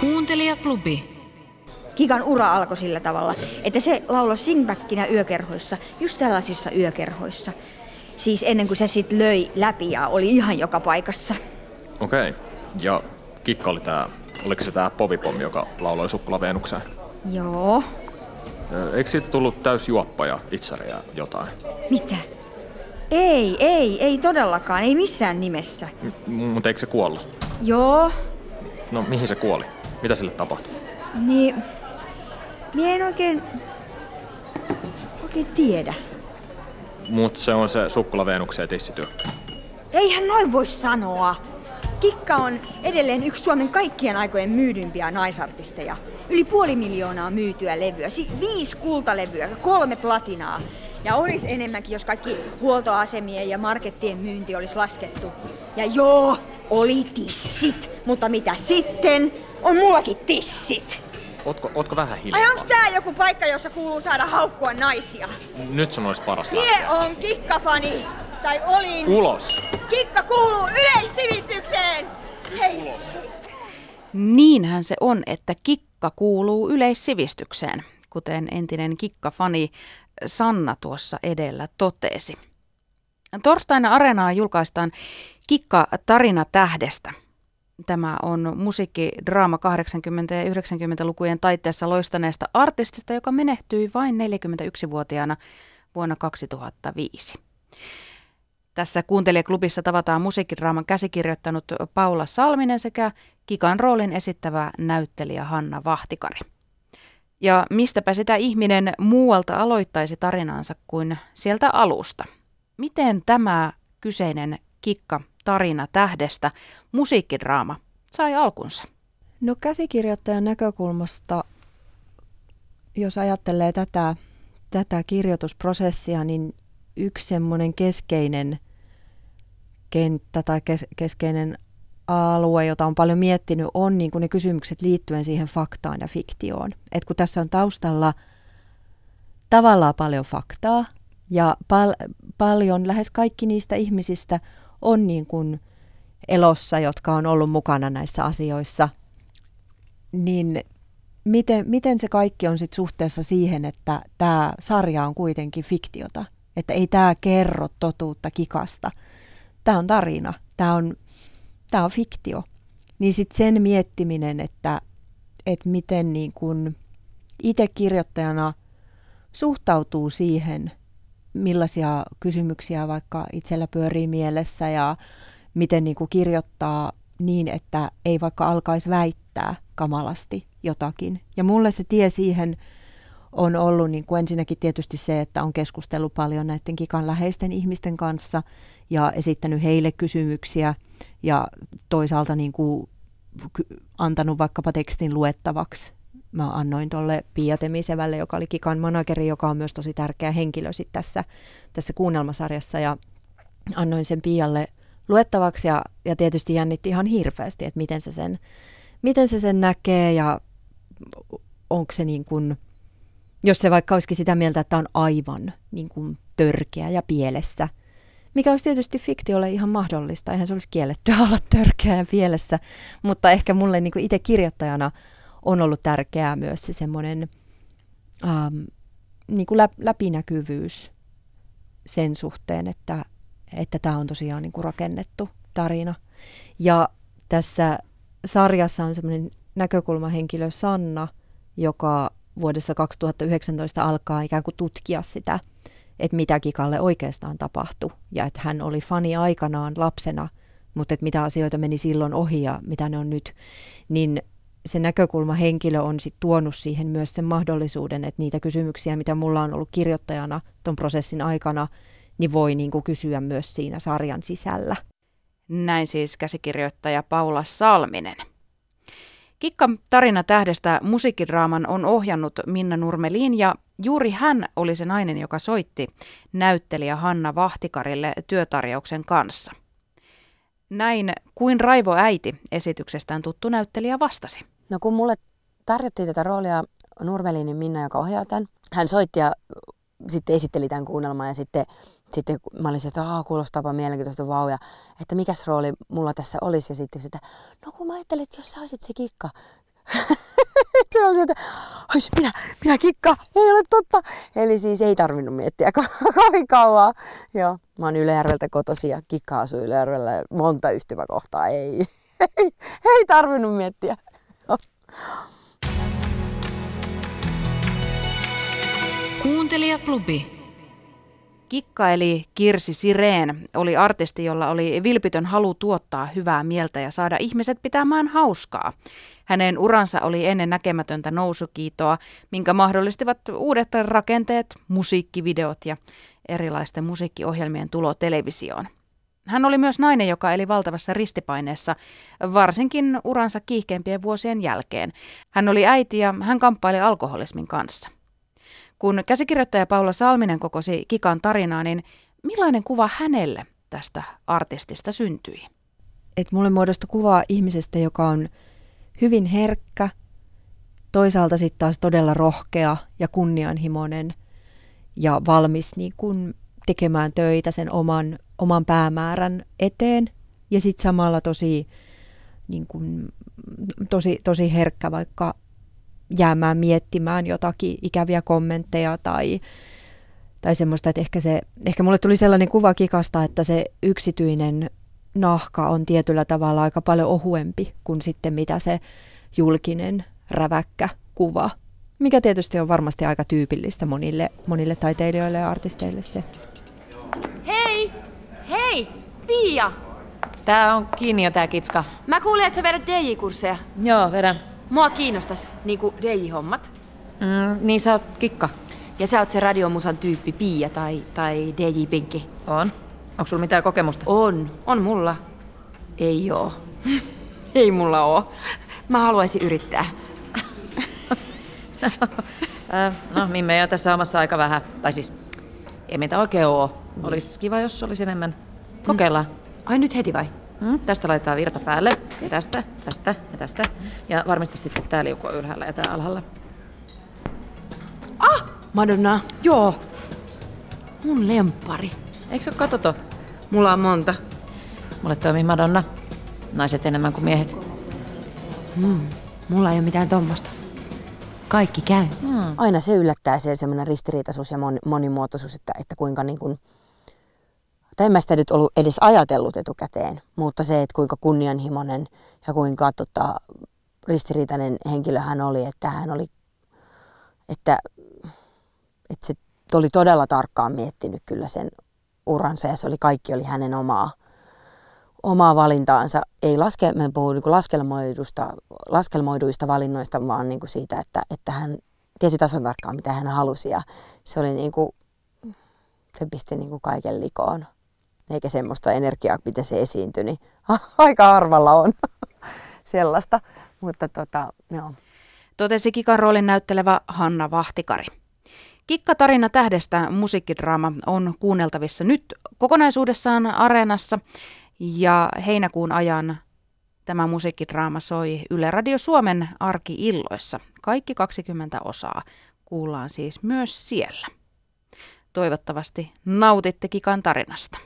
Kuuntelijaklubi. Kikan ura alkoi sillä tavalla, että se lauloi singbackinä yökerhoissa, just tällaisissa yökerhoissa. Siis ennen kuin se sitten löi läpi ja oli ihan joka paikassa. Okei. Ja Kikka oli tää, oliko se tää povipommi, joka lauloi Sukkula Veenukseen? Joo. Eikö siitä tullut täys juoppa ja itseriä jotain? Mitä? Ei, ei, ei todellakaan, ei missään nimessä. Mutta eikö se kuollut? Joo, No mihin se kuoli? Mitä sille tapahtui? niin... Mie en oikein... oikein tiedä. Mut se on se Sukkula Veenukseen tissityö. Eihän noin voi sanoa. Kikka on edelleen yksi Suomen kaikkien aikojen myydympiä naisartisteja. Yli puoli miljoonaa myytyä levyä, si- viisi kultalevyä, kolme platinaa. Ja olisi enemmänkin, jos kaikki huoltoasemien ja markettien myynti olisi laskettu. Ja joo, oli tissit. Mutta mitä sitten? On mullakin tissit. Ootko, ootko vähän hiljaa? Ai onks tää joku paikka, jossa kuuluu saada haukkua naisia? Nyt sun olisi paras Mie lähteä. on kikkafani. Tai olin. Ulos! Kikka kuuluu yleissivistykseen! Hei, Niinhän se on, että kikka kuuluu yleissivistykseen, kuten entinen kikkafani Sanna tuossa edellä totesi. Torstaina Areenaa julkaistaan Kikka tarina tähdestä. Tämä on musiikkidraama 80- ja 90-lukujen taiteessa loistaneesta artistista, joka menehtyi vain 41-vuotiaana vuonna 2005. Tässä kuuntelijaklubissa tavataan musiikkidraaman käsikirjoittanut Paula Salminen sekä Kikan roolin esittävä näyttelijä Hanna Vahtikari. Ja mistäpä sitä ihminen muualta aloittaisi tarinaansa kuin sieltä alusta? Miten tämä kyseinen Kikka tarina tähdestä, musiikkidraama, sai alkunsa? No käsikirjoittajan näkökulmasta, jos ajattelee tätä, tätä kirjoitusprosessia, niin yksi semmoinen keskeinen kenttä tai kes, keskeinen alue, jota on paljon miettinyt, on niin kuin ne kysymykset liittyen siihen faktaan ja fiktioon. Et kun tässä on taustalla tavallaan paljon faktaa ja pal- paljon, lähes kaikki niistä ihmisistä on niin kuin elossa, jotka on ollut mukana näissä asioissa, niin miten, miten se kaikki on sit suhteessa siihen, että tämä sarja on kuitenkin fiktiota, että ei tämä kerro totuutta kikasta. Tämä on tarina, tämä on, tää on fiktio. Niin sitten sen miettiminen, että, että miten niin kun itse kirjoittajana suhtautuu siihen, millaisia kysymyksiä vaikka itsellä pyörii mielessä ja miten niin kuin kirjoittaa niin, että ei vaikka alkaisi väittää kamalasti jotakin. Ja mulle se tie siihen on ollut niin kuin ensinnäkin tietysti se, että on keskustellut paljon näiden kikan läheisten ihmisten kanssa ja esittänyt heille kysymyksiä ja toisaalta niin kuin antanut vaikkapa tekstin luettavaksi. Mä annoin tuolle Pia Temisevälle, joka oli Kikan manageri, joka on myös tosi tärkeä henkilö sit tässä, tässä kuunnelmasarjassa. Ja annoin sen Pialle luettavaksi ja, ja tietysti jännitti ihan hirveästi, että miten se sen, miten se sen näkee ja onko se niin kuin, jos se vaikka olisikin sitä mieltä, että on aivan niin kuin törkeä ja pielessä, mikä olisi tietysti fiktiolle ihan mahdollista, eihän se olisi kiellettyä olla törkeä ja pielessä, mutta ehkä mulle niin kuin itse kirjoittajana on ollut tärkeää myös se semmoinen ähm, niin kuin läp, läpinäkyvyys sen suhteen, että että tämä on tosiaan niin kuin rakennettu tarina. Ja tässä sarjassa on semmoinen näkökulmahenkilö Sanna, joka vuodessa 2019 alkaa ikään kuin tutkia sitä, että mitä Kikalle oikeastaan tapahtui. Ja että hän oli fani aikanaan lapsena, mutta että mitä asioita meni silloin ohi ja mitä ne on nyt. Niin se näkökulmahenkilö on sitten tuonut siihen myös sen mahdollisuuden, että niitä kysymyksiä, mitä mulla on ollut kirjoittajana ton prosessin aikana, niin voi niin kuin kysyä myös siinä sarjan sisällä. Näin siis käsikirjoittaja Paula Salminen. Kikka tarina tähdestä musiikkidraaman on ohjannut Minna Nurmelin ja juuri hän oli se nainen, joka soitti näyttelijä Hanna Vahtikarille työtarjouksen kanssa. Näin kuin Raivo äiti esityksestään tuttu näyttelijä vastasi. No kun mulle tarjottiin tätä roolia Nurmelinin Minna, joka ohjaa tämän, hän soitti ja sitten esitteli tämän kuunnelman ja sitten, sitten mä olin se, että Aa, kuulostaapa mielenkiintoista vau, ja että mikäs rooli mulla tässä olisi ja sitten sitä, no kun mä ajattelin, että jos sä olisit se kikka, se oli että ois minä, minä kikka, ei ole totta. Eli siis ei tarvinnut miettiä ko- kovin kauan. Joo, mä oon Ylejärveltä kotosi ja kikka asuu Ylejärvellä monta yhtymäkohtaa. Ei, ei, ei tarvinnut miettiä. Kuuntelijaklubi. Kikka eli Kirsi Sireen oli artisti, jolla oli vilpitön halu tuottaa hyvää mieltä ja saada ihmiset pitämään hauskaa. Hänen uransa oli ennen näkemätöntä nousukiitoa, minkä mahdollistivat uudet rakenteet, musiikkivideot ja erilaisten musiikkiohjelmien tulo televisioon. Hän oli myös nainen, joka eli valtavassa ristipaineessa, varsinkin uransa kiihkeimpien vuosien jälkeen. Hän oli äiti ja hän kamppaili alkoholismin kanssa. Kun käsikirjoittaja Paula Salminen kokosi Kikan tarinaa, niin millainen kuva hänelle tästä artistista syntyi? Et mulle muodostui kuva ihmisestä, joka on hyvin herkkä, toisaalta sitten taas todella rohkea ja kunnianhimoinen ja valmis niin kun tekemään töitä sen oman, oman päämäärän eteen. Ja sitten samalla tosi, niin kun, tosi, tosi herkkä vaikka jäämään miettimään jotakin ikäviä kommentteja tai, tai semmoista, että ehkä, se, ehkä mulle tuli sellainen kuva kikasta, että se yksityinen nahka on tietyllä tavalla aika paljon ohuempi kuin sitten mitä se julkinen räväkkä kuva, mikä tietysti on varmasti aika tyypillistä monille, monille taiteilijoille ja artisteille se. Hei! Pia! Tää on kiinni jo tää kitska. Mä kuulin, että sä vedät DJ-kursseja. Joo, vedän. Mua kiinnostas niinku DJ-hommat. Mm, niin sä oot kikka. Ja sä oot se radiomusan tyyppi Pia tai, tai DJ-pinkki. On. Onko sulla mitään kokemusta? On. On mulla. Ei oo. Ei mulla oo. Mä haluaisin yrittää. äh, no, niin meidän tässä omassa aika vähän. Tai siis, ei meitä oikein oo. Olisi kiva, jos olisi enemmän. Kokeillaan. Mm. Ai nyt heti vai? Mm, tästä laitetaan virta päälle. Ja tästä, tästä ja tästä. Ja varmista sitten, että tää liuku on ylhäällä ja tää alhaalla. Ah! Madonna. Joo. Mun lempari. Eikö se ole katoto? Mulla on monta. Mulle toimii Madonna. Naiset enemmän kuin miehet. Hmm. Mulla ei ole mitään tommosta. Kaikki käy. Hmm. Aina se yllättää se semmoinen ristiriitaisuus ja monimuotoisuus, että, että kuinka niin kuin, tai en mä sitä nyt ollut edes ajatellut etukäteen, mutta se, että kuinka kunnianhimoinen ja kuinka tota, ristiriitainen henkilö hän oli, että hän oli, että, että se oli todella tarkkaan miettinyt kyllä sen uransa ja se oli, kaikki oli hänen omaa, omaa valintaansa. Ei laske, mä en puhu niin laskelmoidusta, laskelmoiduista valinnoista, vaan niin kuin siitä, että, että hän tiesi tasan tarkkaan, mitä hän halusi ja se oli niin kuin, se pisti niin kuin kaiken likoon. Eikä semmoista energiaa, miten se esiintyi, niin aika harvalla on sellaista. Mutta tota, joo. Totesi Kikan roolin näyttelevä Hanna Vahtikari. Kikka-tarina tähdestä musiikkidraama on kuunneltavissa nyt kokonaisuudessaan Areenassa ja heinäkuun ajan tämä musiikkidraama soi Yle Radio Suomen arki-illoissa. Kaikki 20 osaa kuullaan siis myös siellä. Toivottavasti nautitte Kikan tarinasta.